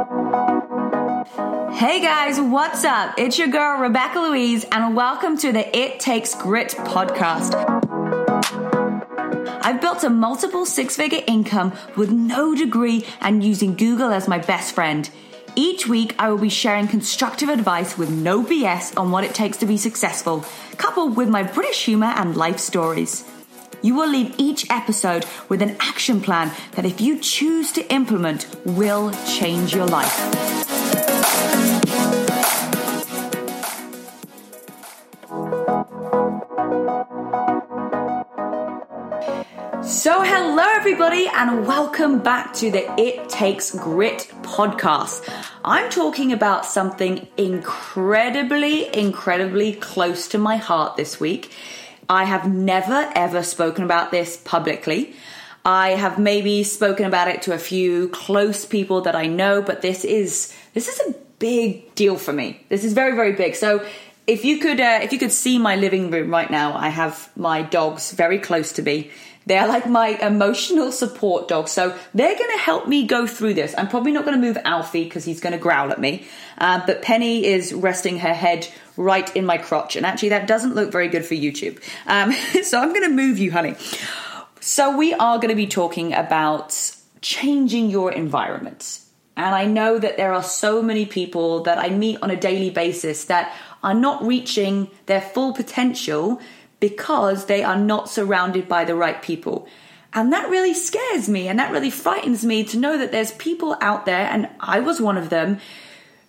Hey guys, what's up? It's your girl Rebecca Louise, and welcome to the It Takes Grit podcast. I've built a multiple six figure income with no degree and using Google as my best friend. Each week, I will be sharing constructive advice with no BS on what it takes to be successful, coupled with my British humor and life stories. You will leave each episode with an action plan that, if you choose to implement, will change your life. So, hello everybody, and welcome back to the It Takes Grit podcast. I'm talking about something incredibly, incredibly close to my heart this week. I have never ever spoken about this publicly. I have maybe spoken about it to a few close people that I know, but this is this is a big deal for me. This is very very big. So if you could uh, if you could see my living room right now, I have my dogs very close to me they're like my emotional support dogs So they're going to help me go through this. I'm probably not going to move Alfie because he's going to growl at me. Uh, but Penny is resting her head right in my crotch. And actually, that doesn't look very good for YouTube. Um, so I'm going to move you, honey. So we are going to be talking about changing your environment. And I know that there are so many people that I meet on a daily basis that are not reaching their full potential because they are not surrounded by the right people. And that really scares me and that really frightens me to know that there's people out there, and I was one of them,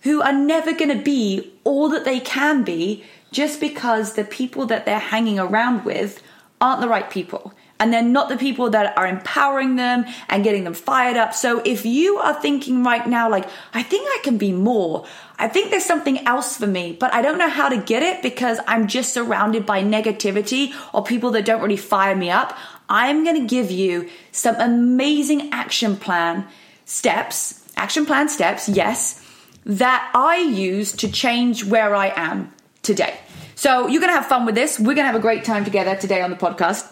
who are never going to be all that they can be just because the people that they're hanging around with aren't the right people. And they're not the people that are empowering them and getting them fired up. So if you are thinking right now, like, I think I can be more, I think there's something else for me, but I don't know how to get it because I'm just surrounded by negativity or people that don't really fire me up. I'm going to give you some amazing action plan steps, action plan steps, yes, that I use to change where I am today. So you're going to have fun with this. We're going to have a great time together today on the podcast.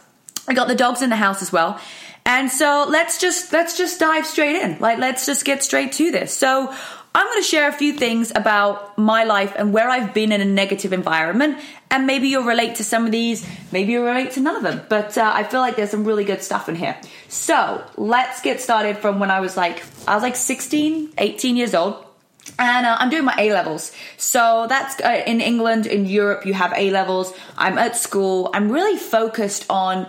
I got the dogs in the house as well. And so let's just let's just dive straight in. Like let's just get straight to this. So I'm going to share a few things about my life and where I've been in a negative environment. And maybe you'll relate to some of these, maybe you'll relate to none of them. But uh, I feel like there's some really good stuff in here. So let's get started from when I was like, I was like 16, 18 years old. And uh, I'm doing my A levels. So that's uh, in England, in Europe, you have A levels. I'm at school. I'm really focused on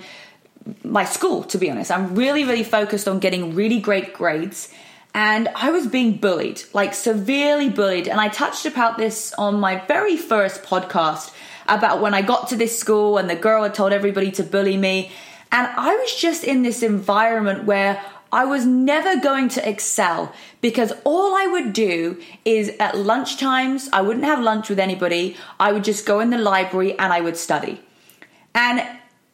my school, to be honest. I'm really, really focused on getting really great grades and I was being bullied, like severely bullied. And I touched about this on my very first podcast about when I got to this school and the girl had told everybody to bully me. And I was just in this environment where I was never going to excel because all I would do is at lunch times, I wouldn't have lunch with anybody. I would just go in the library and I would study. And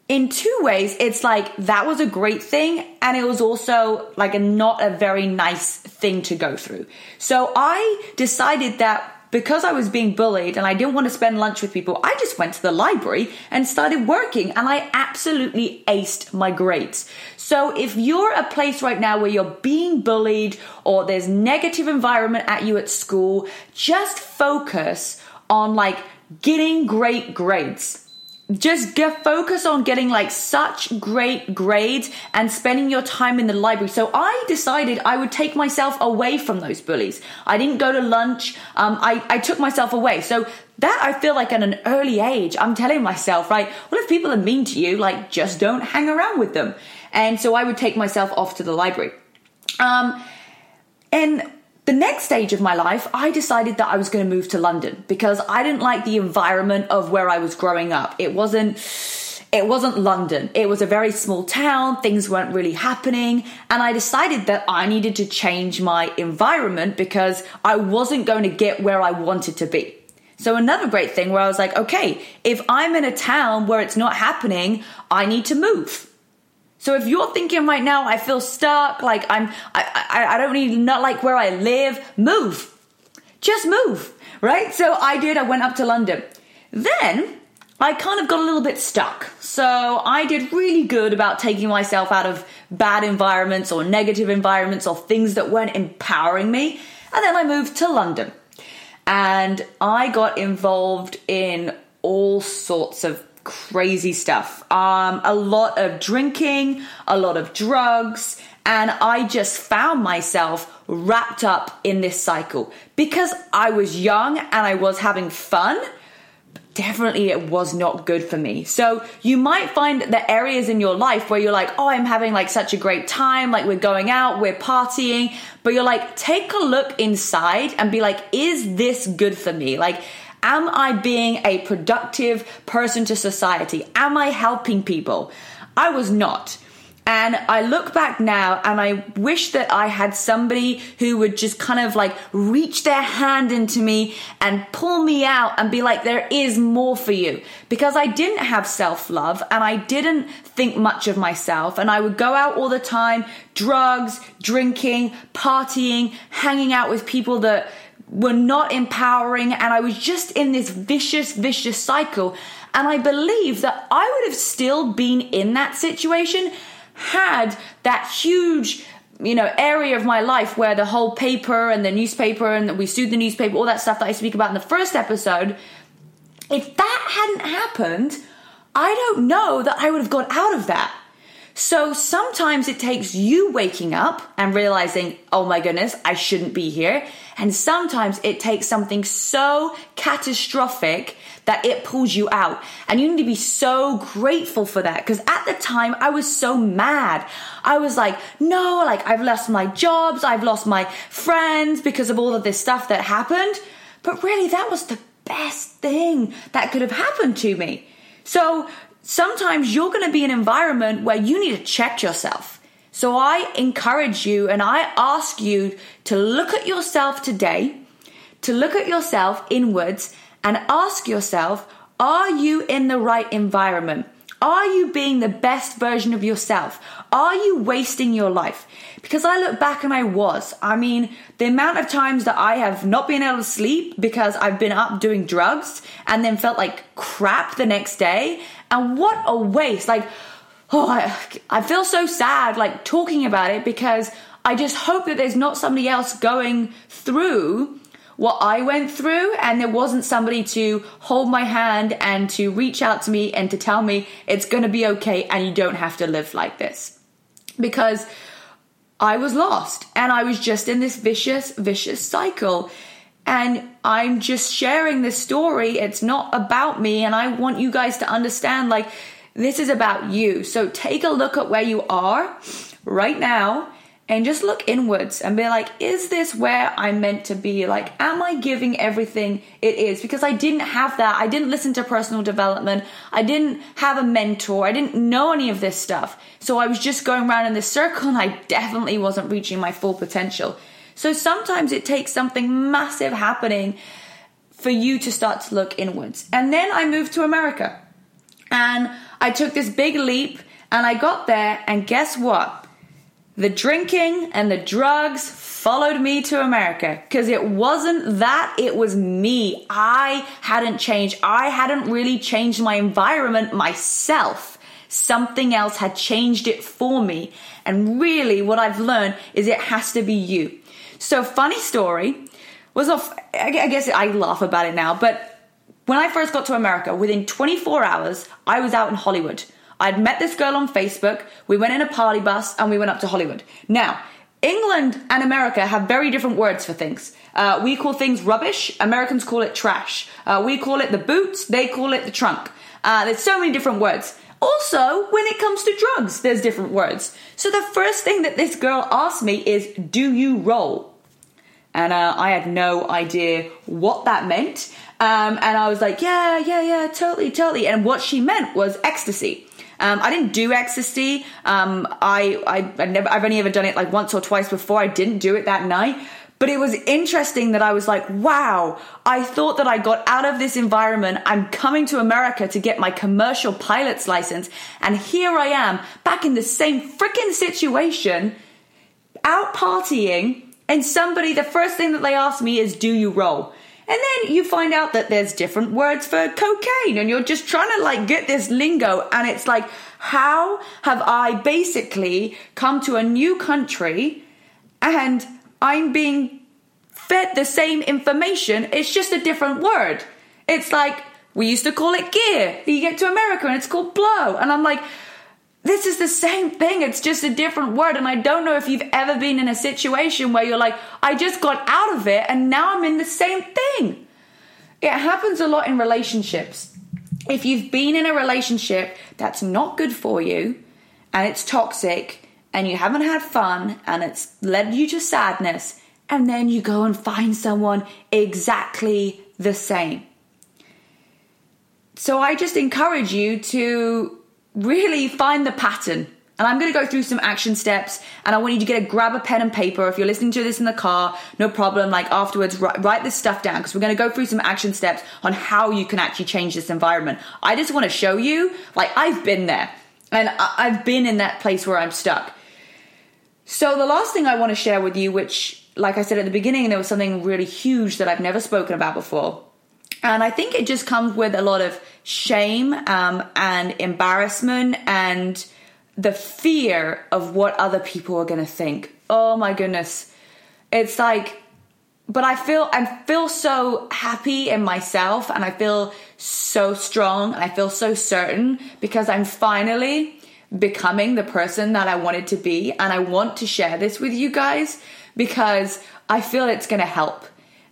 in two ways, it's like that was a great thing, and it was also like a not a very nice thing to go through. So I decided that because I was being bullied and I didn't want to spend lunch with people, I just went to the library and started working, and I absolutely aced my grades. So if you're a place right now where you're being bullied or there's negative environment at you at school, just focus on like getting great grades just get focus on getting like such great grades and spending your time in the library. So I decided I would take myself away from those bullies. I didn't go to lunch. Um, I, I took myself away. So that I feel like at an early age, I'm telling myself, right? What if people are mean to you? Like, just don't hang around with them. And so I would take myself off to the library. Um, and the next stage of my life, I decided that I was going to move to London because I didn't like the environment of where I was growing up. It wasn't it wasn't London. It was a very small town. Things weren't really happening. And I decided that I needed to change my environment because I wasn't going to get where I wanted to be. So another great thing where I was like, okay, if I'm in a town where it's not happening, I need to move. So if you're thinking right now, I feel stuck, like I'm, I, I, I don't really not like where I live, move. Just move, right? So I did. I went up to London. Then I kind of got a little bit stuck. So I did really good about taking myself out of bad environments or negative environments or things that weren't empowering me. And then I moved to London and I got involved in all sorts of crazy stuff. Um, a lot of drinking, a lot of drugs, and I just found myself wrapped up in this cycle because I was young and I was having fun. Definitely, it was not good for me. So, you might find the areas in your life where you're like, oh, I'm having like such a great time, like we're going out, we're partying, but you're like, take a look inside and be like, is this good for me? Like, Am I being a productive person to society? Am I helping people? I was not. And I look back now and I wish that I had somebody who would just kind of like reach their hand into me and pull me out and be like, there is more for you. Because I didn't have self love and I didn't think much of myself. And I would go out all the time, drugs, drinking, partying, hanging out with people that were not empowering and I was just in this vicious, vicious cycle. And I believe that I would have still been in that situation had that huge you know area of my life where the whole paper and the newspaper and we sued the newspaper all that stuff that i speak about in the first episode if that hadn't happened i don't know that i would have got out of that so sometimes it takes you waking up and realizing, oh my goodness, I shouldn't be here. And sometimes it takes something so catastrophic that it pulls you out. And you need to be so grateful for that. Because at the time, I was so mad. I was like, no, like I've lost my jobs, I've lost my friends because of all of this stuff that happened. But really, that was the best thing that could have happened to me. So sometimes you're going to be in an environment where you need to check yourself. So I encourage you and I ask you to look at yourself today, to look at yourself inwards and ask yourself, are you in the right environment? Are you being the best version of yourself? Are you wasting your life? Because I look back and I was. I mean, the amount of times that I have not been able to sleep because I've been up doing drugs and then felt like crap the next day. And what a waste. Like, oh, I, I feel so sad like talking about it because I just hope that there's not somebody else going through what I went through, and there wasn't somebody to hold my hand and to reach out to me and to tell me it's gonna be okay and you don't have to live like this. Because I was lost and I was just in this vicious, vicious cycle. And I'm just sharing this story. It's not about me. And I want you guys to understand like, this is about you. So take a look at where you are right now and just look inwards and be like, is this where I'm meant to be? Like, am I giving everything it is? Because I didn't have that. I didn't listen to personal development. I didn't have a mentor. I didn't know any of this stuff. So I was just going around in this circle and I definitely wasn't reaching my full potential. So sometimes it takes something massive happening for you to start to look inwards. And then I moved to America and I took this big leap and I got there and guess what? The drinking and the drugs followed me to America because it wasn't that, it was me. I hadn't changed. I hadn't really changed my environment myself. Something else had changed it for me. And really, what I've learned is it has to be you. So, funny story was off, I guess I laugh about it now, but when I first got to America, within 24 hours, I was out in Hollywood. I'd met this girl on Facebook. We went in a party bus and we went up to Hollywood. Now, England and America have very different words for things. Uh, we call things rubbish. Americans call it trash. Uh, we call it the boots. They call it the trunk. Uh, there's so many different words. Also, when it comes to drugs, there's different words. So the first thing that this girl asked me is, "Do you roll?" And uh, I had no idea what that meant. Um, and I was like, "Yeah, yeah, yeah, totally, totally." And what she meant was ecstasy. Um, I didn't do ecstasy. Um, I, I, I never, I've only ever done it like once or twice before. I didn't do it that night. But it was interesting that I was like, wow, I thought that I got out of this environment. I'm coming to America to get my commercial pilot's license. And here I am back in the same freaking situation, out partying. And somebody, the first thing that they ask me is, do you roll? And then you find out that there's different words for cocaine and you're just trying to like get this lingo and it's like how have I basically come to a new country and I'm being fed the same information, it's just a different word. It's like we used to call it gear. You get to America and it's called blow. And I'm like, this is the same thing. It's just a different word. And I don't know if you've ever been in a situation where you're like, I just got out of it and now I'm in the same thing. It happens a lot in relationships. If you've been in a relationship that's not good for you and it's toxic and you haven't had fun and it's led you to sadness, and then you go and find someone exactly the same. So I just encourage you to really find the pattern. And I'm going to go through some action steps and I want you to get a grab a pen and paper. If you're listening to this in the car, no problem. Like afterwards, write, write this stuff down because we're going to go through some action steps on how you can actually change this environment. I just want to show you, like I've been there and I've been in that place where I'm stuck. So the last thing I want to share with you, which like I said at the beginning, there was something really huge that I've never spoken about before. And I think it just comes with a lot of shame um, and embarrassment and the fear of what other people are going to think. Oh my goodness. It's like, but I feel, I feel so happy in myself and I feel so strong and I feel so certain because I'm finally becoming the person that I wanted to be. And I want to share this with you guys because I feel it's going to help.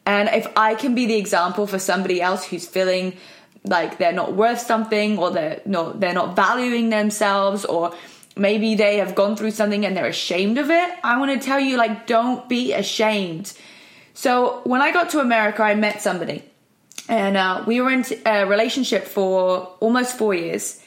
And if I can be the example for somebody else who's feeling like they're not worth something or they're not they're not valuing themselves or maybe they have gone through something and they're ashamed of it, I want to tell you like don't be ashamed. So when I got to America, I met somebody, and uh, we were in a relationship for almost four years.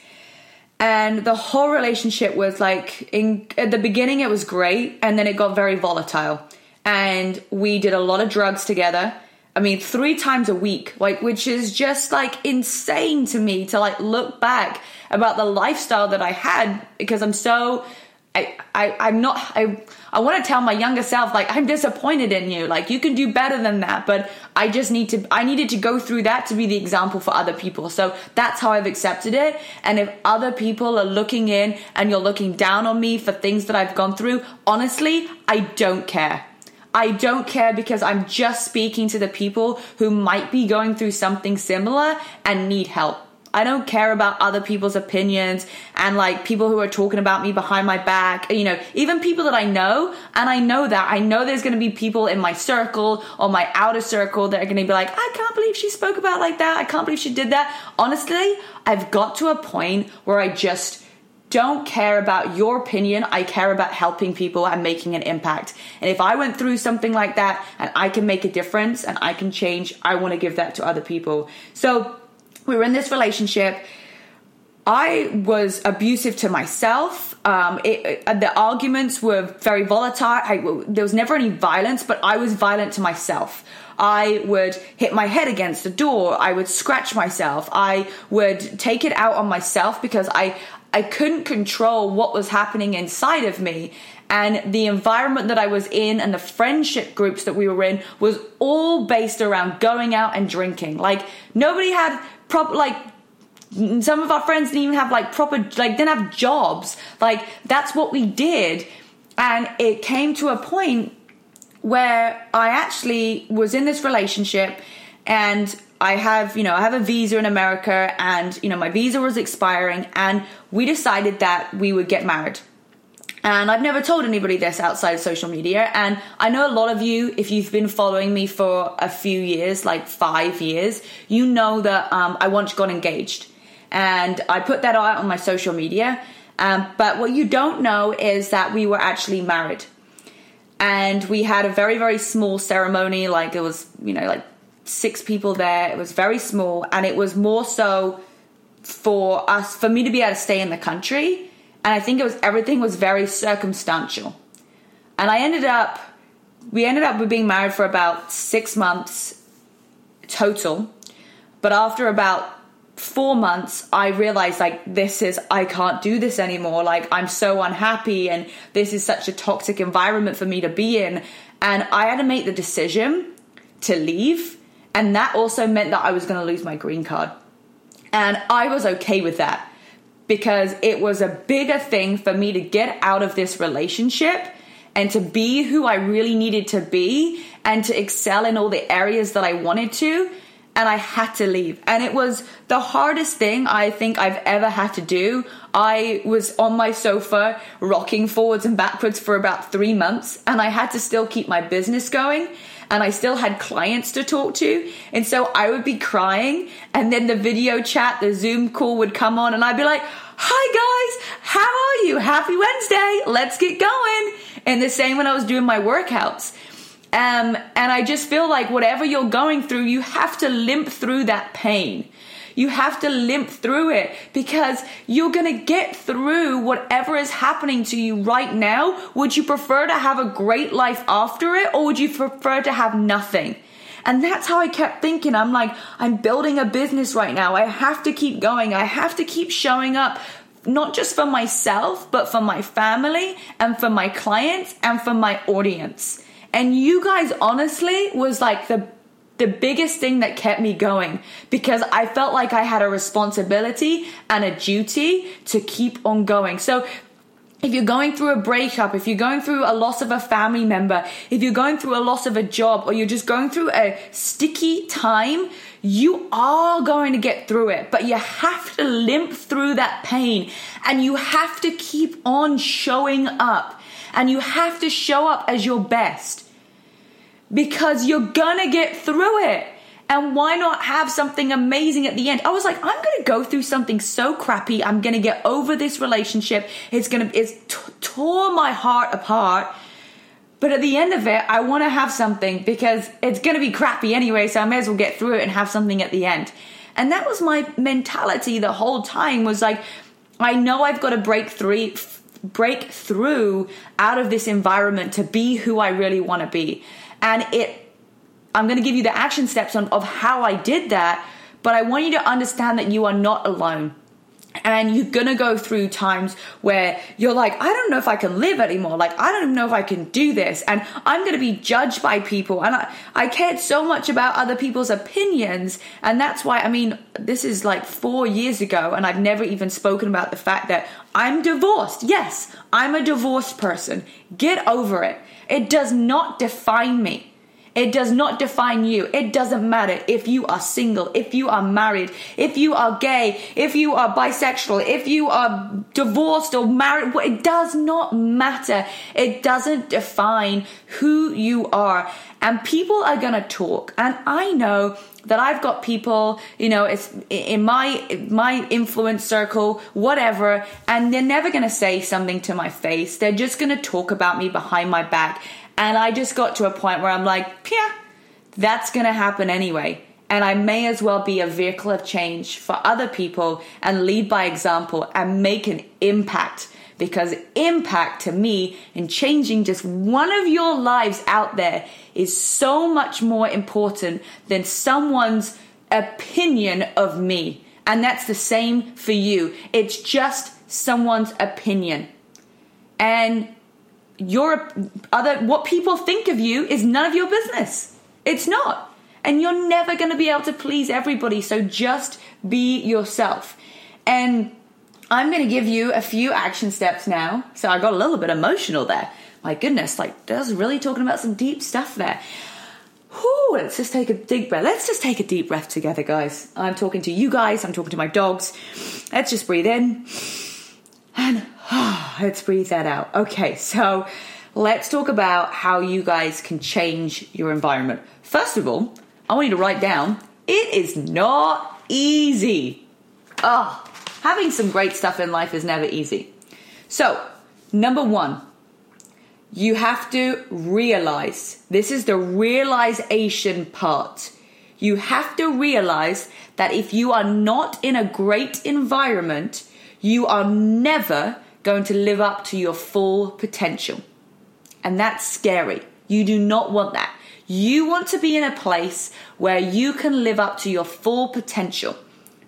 And the whole relationship was like, in at the beginning, it was great, and then it got very volatile and we did a lot of drugs together. I mean, three times a week, like, which is just like insane to me to like look back about the lifestyle that I had because I'm so, I, I, I'm not, I, I want to tell my younger self, like, I'm disappointed in you. Like, you can do better than that. But I just need to, I needed to go through that to be the example for other people. So that's how I've accepted it. And if other people are looking in and you're looking down on me for things that I've gone through, honestly, I don't care. I don't care because I'm just speaking to the people who might be going through something similar and need help. I don't care about other people's opinions and like people who are talking about me behind my back, you know, even people that I know. And I know that. I know there's going to be people in my circle or my outer circle that are going to be like, I can't believe she spoke about like that. I can't believe she did that. Honestly, I've got to a point where I just don't care about your opinion. I care about helping people and making an impact. And if I went through something like that and I can make a difference and I can change, I want to give that to other people. So we were in this relationship. I was abusive to myself. Um, it, it, the arguments were very volatile. I, there was never any violence, but I was violent to myself. I would hit my head against the door. I would scratch myself. I would take it out on myself because I, I couldn't control what was happening inside of me. And the environment that I was in and the friendship groups that we were in was all based around going out and drinking. Like nobody had proper, like, some of our friends didn't even have like proper, like, didn't have jobs. Like, that's what we did. And it came to a point where I actually was in this relationship and I have, you know, I have a visa in America and, you know, my visa was expiring and we decided that we would get married. And I've never told anybody this outside of social media. And I know a lot of you, if you've been following me for a few years, like five years, you know that um, I once got engaged. And I put that out on my social media. Um, but what you don't know is that we were actually married. And we had a very, very small ceremony. Like it was, you know, like six people there. It was very small, and it was more so for us, for me to be able to stay in the country. And I think it was everything was very circumstantial. And I ended up, we ended up with being married for about six months total. But after about four months, I realized like this is, I can't do this anymore. Like I'm so unhappy and this is such a toxic environment for me to be in. And I had to make the decision to leave And that also meant that I was going to lose my green card. And I was okay with that because it was a bigger thing for me to get out of this relationship and to be who I really needed to be and to excel in all the areas that I wanted to. And I had to leave. And it was the hardest thing I think I've ever had to do. I was on my sofa rocking forwards and backwards for about three months, and I had to still keep my business going and I still had clients to talk to. And so I would be crying, and then the video chat, the Zoom call would come on, and I'd be like, Hi guys, how are you? Happy Wednesday. Let's get going. And the same when I was doing my workouts. Um, and I just feel like whatever you're going through, you have to limp through that pain. You have to limp through it because you're going to get through whatever is happening to you right now. Would you prefer to have a great life after it or would you prefer to have nothing? And that's how I kept thinking. I'm like, I'm building a business right now. I have to keep going. I have to keep showing up, not just for myself, but for my family and for my clients and for my audience. And you guys honestly was like the the biggest thing that kept me going because I felt like I had a responsibility and a duty to keep on going. So if you're going through a breakup, if you're going through a loss of a family member, if you're going through a loss of a job, or you're just going through a sticky time, you are going to get through it, but you have to limp through that pain and you have to keep on showing up. And you have to show up as your best because you're gonna get through it. And why not have something amazing at the end? I was like, I'm gonna go through something so crappy. I'm gonna get over this relationship. It's gonna, it's t- tore my heart apart. But at the end of it, I wanna have something because it's gonna be crappy anyway, so I may as well get through it and have something at the end. And that was my mentality the whole time was like, I know I've got to break through, break through out of this environment to be who I really want to be. And it, I'm going to give you the action steps on, of how I did that, but I want you to understand that you are not alone. And you're gonna go through times where you're like, I don't know if I can live anymore. Like, I don't even know if I can do this. And I'm gonna be judged by people. And I, I cared so much about other people's opinions. And that's why, I mean, this is like four years ago, and I've never even spoken about the fact that I'm divorced. Yes, I'm a divorced person. Get over it. It does not define me. It does not define you. It doesn't matter if you are single, if you are married, if you are gay, if you are bisexual, if you are divorced or married. It does not matter. It doesn't define who you are. And people are going to talk. And I know that I've got people, you know, it's in my my influence circle, whatever, and they're never going to say something to my face. They're just going to talk about me behind my back. And I just got to a point where I'm like, yeah, that's going to happen anyway. And I may as well be a vehicle of change for other people and lead by example and make an impact. Because impact to me in changing just one of your lives out there is so much more important than someone's opinion of me. And that's the same for you. It's just someone's opinion. And your other what people think of you is none of your business. It's not. And you're never going to be able to please everybody, so just be yourself. And I'm going to give you a few action steps now. So I got a little bit emotional there. My goodness, like that's really talking about some deep stuff there. Whew, let's just take a deep breath. Let's just take a deep breath together, guys. I'm talking to you guys, I'm talking to my dogs. Let's just breathe in and let's breathe that out. Okay, so let's talk about how you guys can change your environment. First of all, I want you to write down it is not easy. Oh, having some great stuff in life is never easy. So, number one, you have to realize this is the realization part. You have to realize that if you are not in a great environment, you are never going to live up to your full potential. And that's scary. You do not want that. You want to be in a place where you can live up to your full potential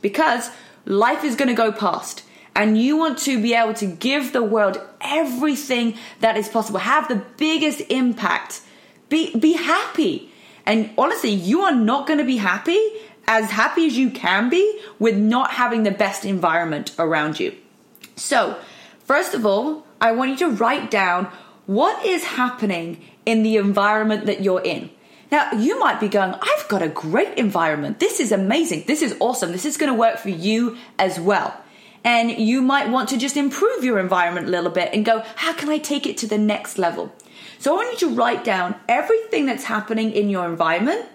because life is going to go past and you want to be able to give the world everything that is possible, have the biggest impact, be, be happy. And honestly, you are not going to be happy, as happy as you can be, with not having the best environment around you. So, first of all, I want you to write down what is happening in the environment that you're in. Now, you might be going, I've got a great environment. This is amazing. This is awesome. This is going to work for you as well. And you might want to just improve your environment a little bit and go, how can I take it to the next level? So I want you to write down everything that's happening in your environment.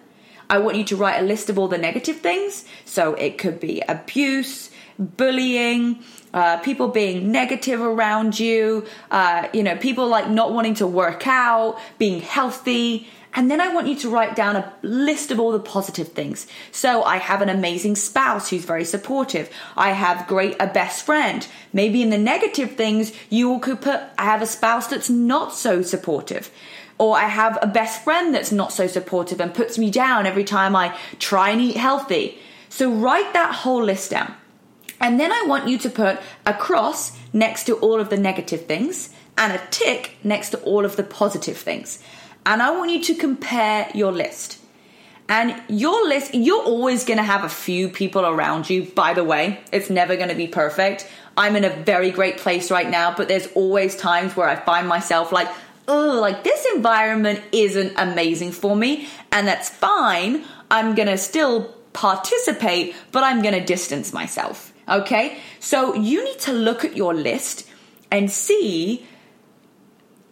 I want you to write a list of all the negative things. So it could be abuse, bullying, uh, people being negative around you, uh, you know, people like not wanting to work out, being healthy, and then I want you to write down a list of all the positive things. So I have an amazing spouse who's very supportive. I have great a best friend. Maybe in the negative things, you could put I have a spouse that's not so supportive. Or I have a best friend that's not so supportive and puts me down every time I try and eat healthy. So write that whole list down. And then I want you to put a cross next to all of the negative things and a tick next to all of the positive things and I want you to compare your list. And your list, you're always going to have a few people around you. By the way, it's never going to be perfect. I'm in a very great place right now, but there's always times where I find myself like, oh, like this environment isn't amazing for me. And that's fine. I'm going to still participate, but I'm going to distance myself. Okay. So you need to look at your list and see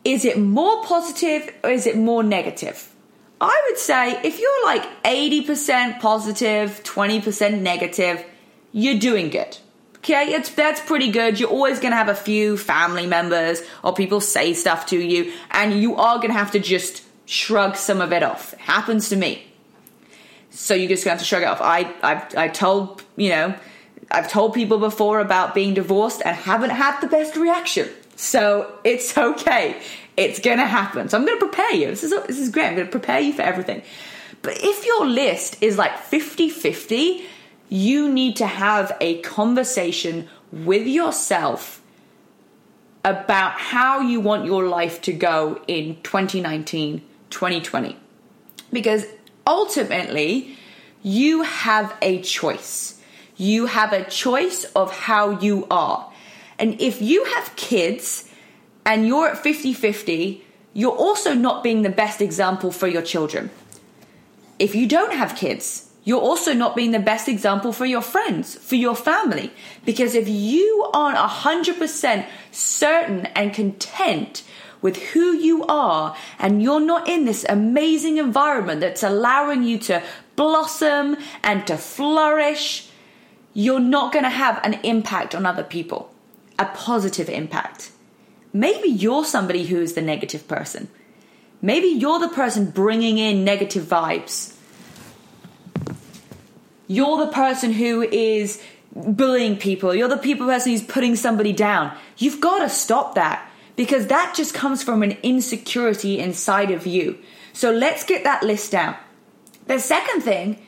is it more positive or is it more negative? I would say if you're like 80% positive, 20% negative, you're doing good. Okay, it's that's pretty good. You're always gonna have a few family members or people say stuff to you, and you are gonna have to just shrug some of it off. It happens to me. So you're just gonna have to shrug it off. I I've I told you know I've told people before about being divorced and haven't had the best reaction. So it's okay. It's going to happen. So I'm going to prepare you. This is, this is great. I'm going to prepare you for everything. But if your list is like 50 50, you need to have a conversation with yourself about how you want your life to go in 2019, 2020. Because ultimately, you have a choice. You have a choice of how you are. And if you have kids and you're at 50 50, you're also not being the best example for your children. If you don't have kids, you're also not being the best example for your friends, for your family. Because if you aren't 100% certain and content with who you are and you're not in this amazing environment that's allowing you to blossom and to flourish, you're not going to have an impact on other people a positive impact. Maybe you're somebody who is the negative person. Maybe you're the person bringing in negative vibes. You're the person who is bullying people. You're the people person who's putting somebody down. You've got to stop that because that just comes from an insecurity inside of you. So let's get that list down. The second thing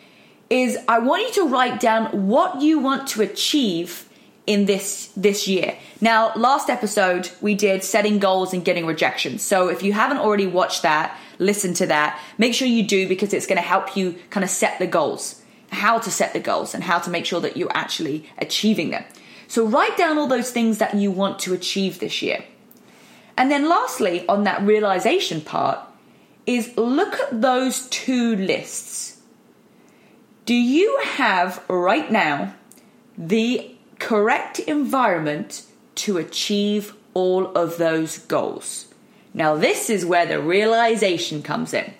is I want you to write down what you want to achieve in this this year. Now, last episode we did setting goals and getting rejection. So if you haven't already watched that, listen to that. Make sure you do because it's going to help you kind of set the goals, how to set the goals and how to make sure that you're actually achieving them. So write down all those things that you want to achieve this year. And then lastly, on that realization part is look at those two lists. Do you have right now the correct environment to achieve all of those goals. Now, this is where the realization comes in.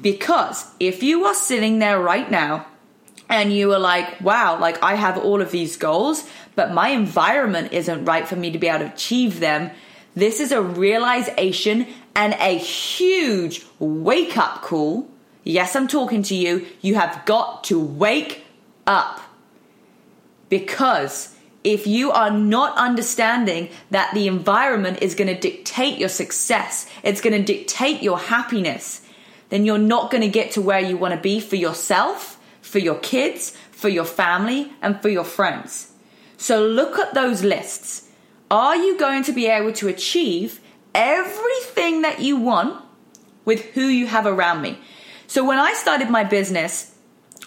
Because if you are sitting there right now and you are like, wow, like I have all of these goals, but my environment isn't right for me to be able to achieve them, this is a realization and a huge wake up call. Yes, I'm talking to you. You have got to wake up. Because if you are not understanding that the environment is going to dictate your success, it's going to dictate your happiness, then you're not going to get to where you want to be for yourself, for your kids, for your family, and for your friends. So look at those lists. Are you going to be able to achieve everything that you want with who you have around me? So when I started my business,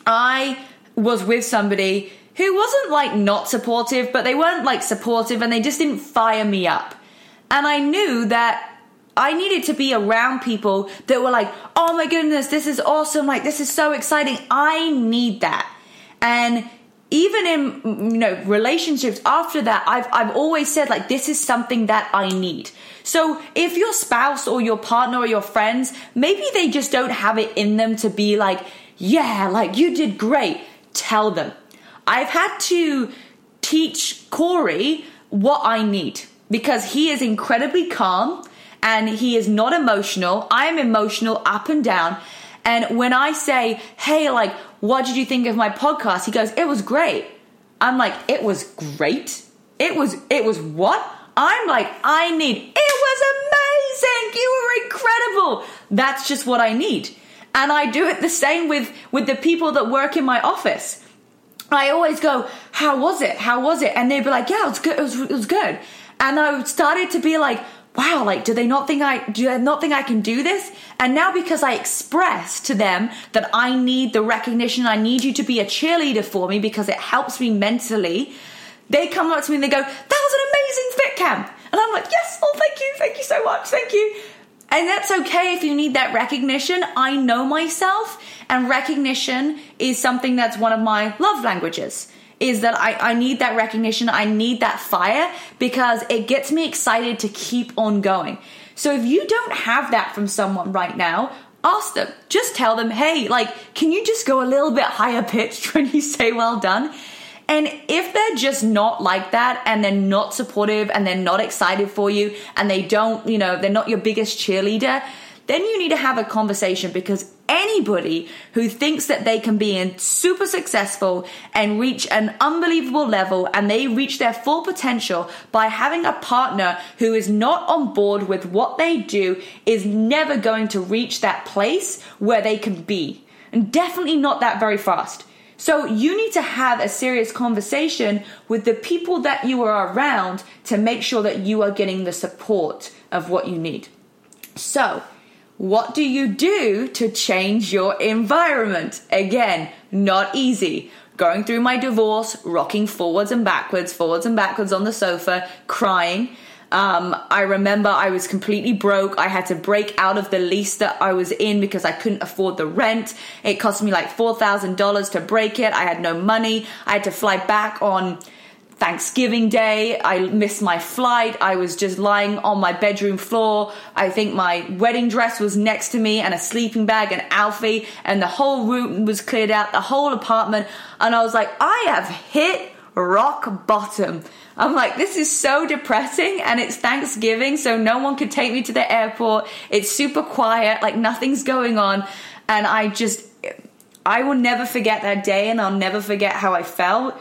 I was with somebody who wasn't like not supportive, but they weren't like supportive and they just didn't fire me up. And I knew that I needed to be around people that were like, oh my goodness, this is awesome. Like, this is so exciting. I need that. And even in you know relationships after that I've I've always said like this is something that I need. So if your spouse or your partner or your friends maybe they just don't have it in them to be like yeah like you did great tell them. I've had to teach Corey what I need because he is incredibly calm and he is not emotional. I am emotional up and down. And when I say, hey, like, what did you think of my podcast? He goes, it was great. I'm like, it was great. It was, it was what? I'm like, I need, it was amazing. You were incredible. That's just what I need. And I do it the same with, with the people that work in my office. I always go, how was it? How was it? And they'd be like, yeah, it was good. It was, it was good. And I started to be like, wow, like, do they not think I, do they not think I can do this? And now because I express to them that I need the recognition, I need you to be a cheerleader for me because it helps me mentally, they come up to me and they go, that was an amazing fit camp. And I'm like, yes, oh, thank you, thank you so much, thank you. And that's okay if you need that recognition. I know myself, and recognition is something that's one of my love languages is that I, I need that recognition. I need that fire because it gets me excited to keep on going. So if you don't have that from someone right now, ask them. Just tell them, hey, like, can you just go a little bit higher pitched when you say well done? And if they're just not like that and they're not supportive and they're not excited for you and they don't, you know, they're not your biggest cheerleader, then you need to have a conversation because anybody who thinks that they can be in super successful and reach an unbelievable level and they reach their full potential by having a partner who is not on board with what they do is never going to reach that place where they can be. And definitely not that very fast. So you need to have a serious conversation with the people that you are around to make sure that you are getting the support of what you need. So, what do you do to change your environment? Again, not easy. Going through my divorce, rocking forwards and backwards, forwards and backwards on the sofa, crying. Um, I remember I was completely broke. I had to break out of the lease that I was in because I couldn't afford the rent. It cost me like $4,000 to break it. I had no money. I had to fly back on Thanksgiving Day. I missed my flight. I was just lying on my bedroom floor. I think my wedding dress was next to me and a sleeping bag and Alfie and the whole room was cleared out, the whole apartment. And I was like, I have hit rock bottom. I'm like, this is so depressing and it's Thanksgiving, so no one could take me to the airport. It's super quiet, like nothing's going on. And I just, I will never forget that day and I'll never forget how I felt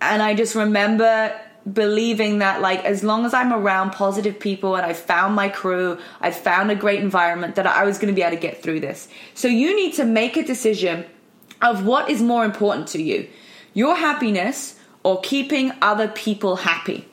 and I just remember believing that like as long as I'm around positive people and I found my crew, I found a great environment that I was going to be able to get through this. So you need to make a decision of what is more important to you. Your happiness or keeping other people happy.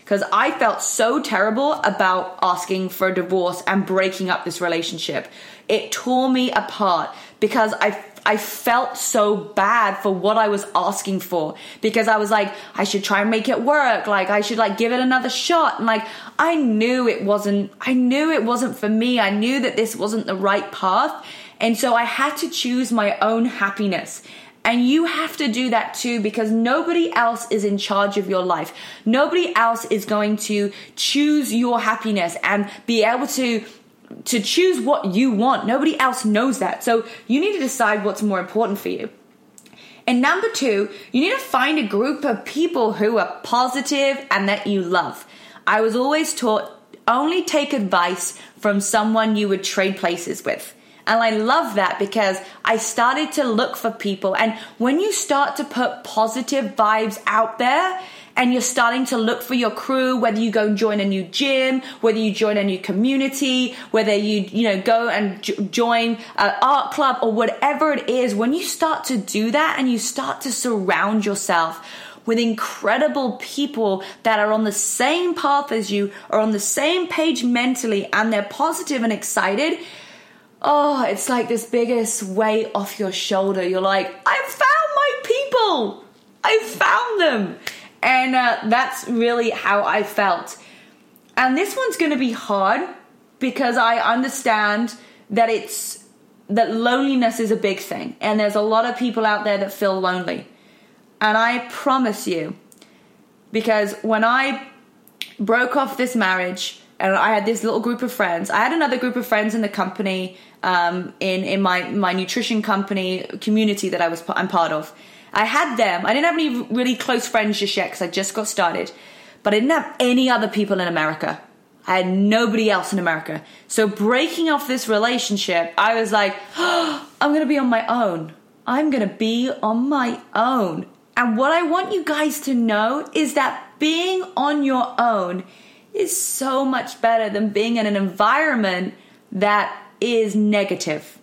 Because I felt so terrible about asking for a divorce and breaking up this relationship. It tore me apart because I I felt so bad for what I was asking for because I was like, I should try and make it work. Like, I should like give it another shot. And like, I knew it wasn't, I knew it wasn't for me. I knew that this wasn't the right path. And so I had to choose my own happiness. And you have to do that too because nobody else is in charge of your life. Nobody else is going to choose your happiness and be able to to choose what you want. Nobody else knows that. So you need to decide what's more important for you. And number two, you need to find a group of people who are positive and that you love. I was always taught only take advice from someone you would trade places with. And I love that because I started to look for people. And when you start to put positive vibes out there, and you're starting to look for your crew, whether you go and join a new gym, whether you join a new community, whether you, you know, go and j- join an art club or whatever it is, when you start to do that and you start to surround yourself with incredible people that are on the same path as you, are on the same page mentally, and they're positive and excited, oh, it's like this biggest weight off your shoulder. You're like, I found my people. I found them. And uh, that's really how I felt. And this one's going to be hard because I understand that it's that loneliness is a big thing. And there's a lot of people out there that feel lonely. And I promise you, because when I broke off this marriage and I had this little group of friends, I had another group of friends in the company, um, in in my my nutrition company community that I was I'm part of. I had them. I didn't have any really close friends just yet because I just got started, but I didn't have any other people in America. I had nobody else in America. So breaking off this relationship, I was like, oh, I'm to be on my own. I'm to be on my own. And what I want you guys to know is that being on your own is so much better than being in an environment that is negative.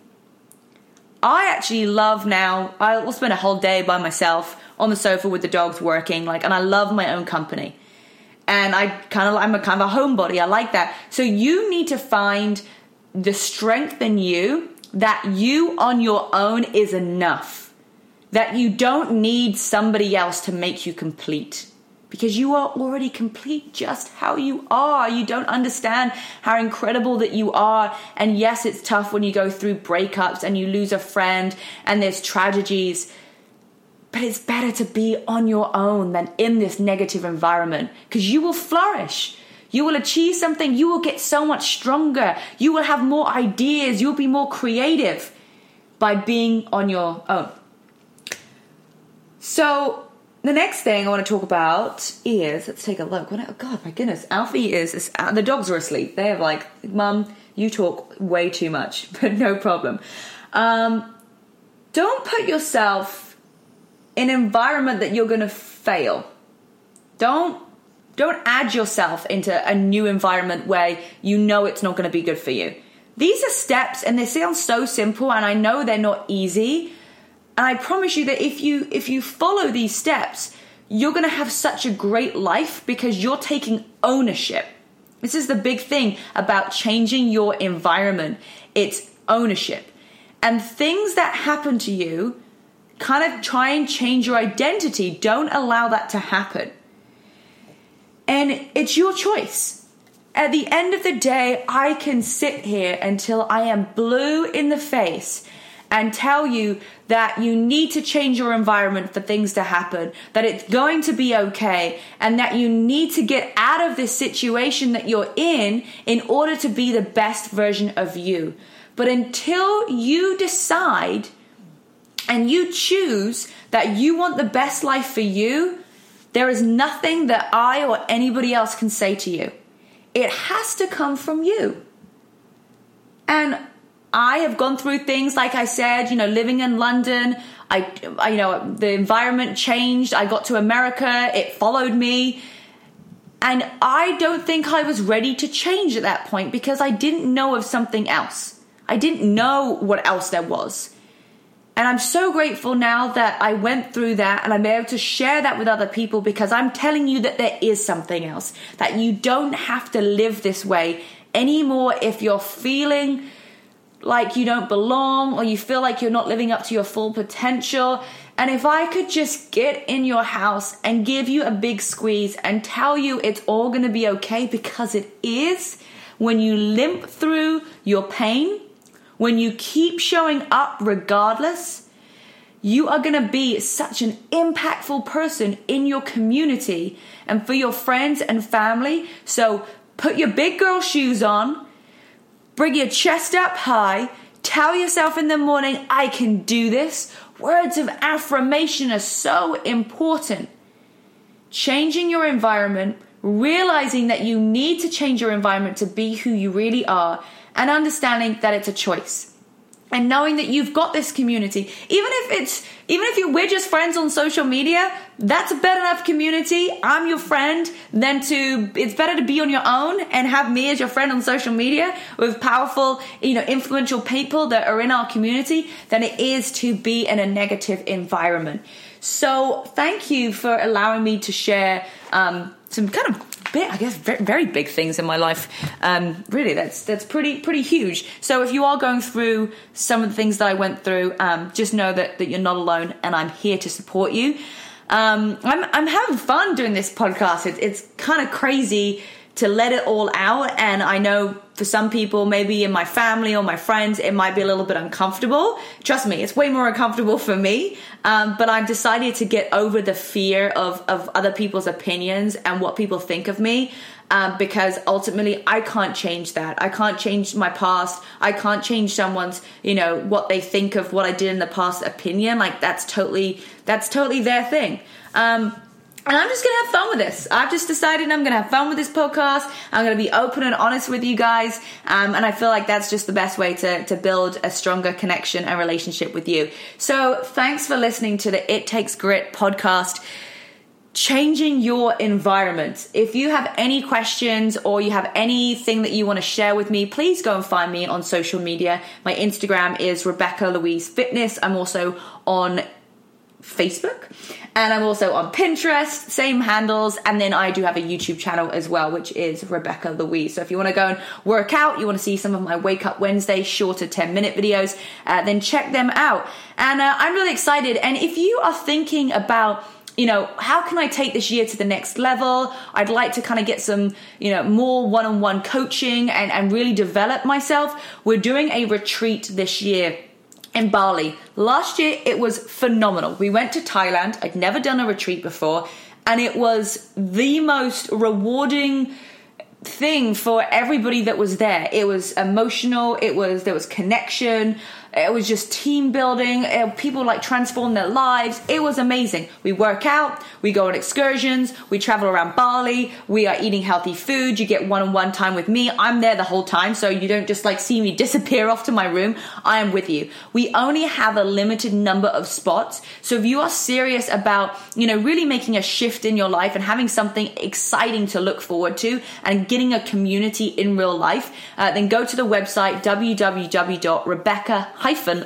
I actually love now, I will spend a whole day by myself on the sofa with the dogs working, like, and I love my own company. And I kind of, I'm a kind of a homebody. I like that. So you need to find the strength in you that you on your own is enough that you don't need somebody else to make you complete because you are already complete just how you are. You don't understand how incredible that you are. And yes, it's tough when you go through breakups and you lose a friend and there's tragedies. But it's better to be on your own than in this negative environment because you will flourish. You will achieve something. You will get so much stronger. You will have more ideas. You'll be more creative by being on your own. So the next thing I want to talk about is let's take a look. When oh God, my goodness, Alfie is, is the dogs are asleep. They have like, Mum, you talk way too much, but no problem. Um, don't put yourself in an environment that you're going to fail. Don't don't add yourself into a new environment where you know it's not going to be good for you. These are steps, and they sound so simple, and I know they're not easy and I promise you that if you if you follow these steps, you're going to have such a great life because you're taking ownership. This is the big thing about changing your environment. It's ownership. And things that happen to you kind of try and change your identity. Don't allow that to happen. And it's your choice. At the end of the day, I can sit here until I am blue in the face and tell you that you need to change your environment for things to happen, that it's going to be okay, and that you need to get out of this situation that you're in in order to be the best version of you. But until you decide and you choose that you want the best life for you, there is nothing that I or anybody else can say to you. It has to come from you. And I have gone through things like I said, you know, living in London. I, I, you know, the environment changed. I got to America. It followed me. And I don't think I was ready to change at that point because I didn't know of something else. I didn't know what else there was. And I'm so grateful now that I went through that and I'm able to share that with other people because I'm telling you that there is something else. That you don't have to live this way anymore if you're feeling like you don't belong or you feel like you're not living up to your full potential. And if I could just get in your house and give you a big squeeze and tell you it's all going to be okay because it is, when you limp through your pain, when you keep showing up regardless, you are going to be such an impactful person in your community and for your friends and family. So put your big girl shoes on Bring your chest up high. Tell yourself in the morning, I can do this. Words of affirmation are so important. Changing your environment, realizing that you need to change your environment to be who you really are, and understanding that it's a choice and knowing that you've got this community even if it's even if you we're just friends on social media that's a better enough community. I'm your friend than to it's better to be on your own and have me as your friend on social media with powerful you know influential people that are in our community than it is to be in a negative environment. So thank you for allowing me to share um, some kind of big, I guess, very, very big things in my life. Um, really, that's that's pretty pretty huge. So if you are going through some of the things that I went through, um, just know that that you're not alone, and I'm here to support you. Um, I'm I'm having fun doing this podcast. It, it's kind of crazy to let it all out. And I know for some people, maybe in my family or my friends, it might be a little bit uncomfortable. Trust me, it's way more uncomfortable for me. Um, but I've decided to get over the fear of, of other people's opinions and what people think of me. Um, because ultimately I can't change that. I can't change my past. I can't change someone's, you know, what they think of what I did in the past opinion. Like that's totally, that's totally their thing. Um, and I'm just gonna have fun with this. I've just decided I'm gonna have fun with this podcast. I'm gonna be open and honest with you guys. Um, and I feel like that's just the best way to, to build a stronger connection and relationship with you. So thanks for listening to the It Takes Grit podcast. Changing your environment. If you have any questions or you have anything that you want to share with me, please go and find me on social media. My Instagram is Rebecca Louise Fitness. I'm also on Facebook. And I'm also on Pinterest, same handles. And then I do have a YouTube channel as well, which is Rebecca Louise. So if you want to go and work out, you want to see some of my Wake Up Wednesday shorter 10 minute videos, uh, then check them out. And uh, I'm really excited. And if you are thinking about you know, how can I take this year to the next level? I'd like to kind of get some, you know, more one on one coaching and, and really develop myself. We're doing a retreat this year in Bali. Last year it was phenomenal. We went to Thailand. I'd never done a retreat before, and it was the most rewarding thing for everybody that was there. It was emotional, it was there was connection. It was just team building. People like transform their lives. It was amazing. We work out, we go on excursions, we travel around Bali, we are eating healthy food. You get one on one time with me. I'm there the whole time, so you don't just like see me disappear off to my room. I am with you. We only have a limited number of spots. So if you are serious about, you know, really making a shift in your life and having something exciting to look forward to and getting a community in real life, uh, then go to the website www.rebecca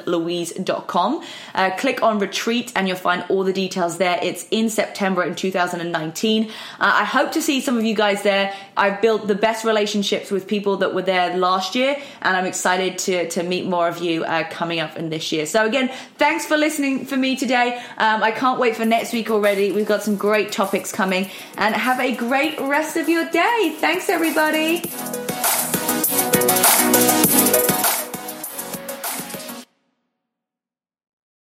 louise.com. Uh, click on retreat and you'll find all the details there. It's in September in 2019. Uh, I hope to see some of you guys there. I've built the best relationships with people that were there last year, and I'm excited to, to meet more of you uh, coming up in this year. So, again, thanks for listening for me today. Um, I can't wait for next week already. We've got some great topics coming, and have a great rest of your day. Thanks, everybody.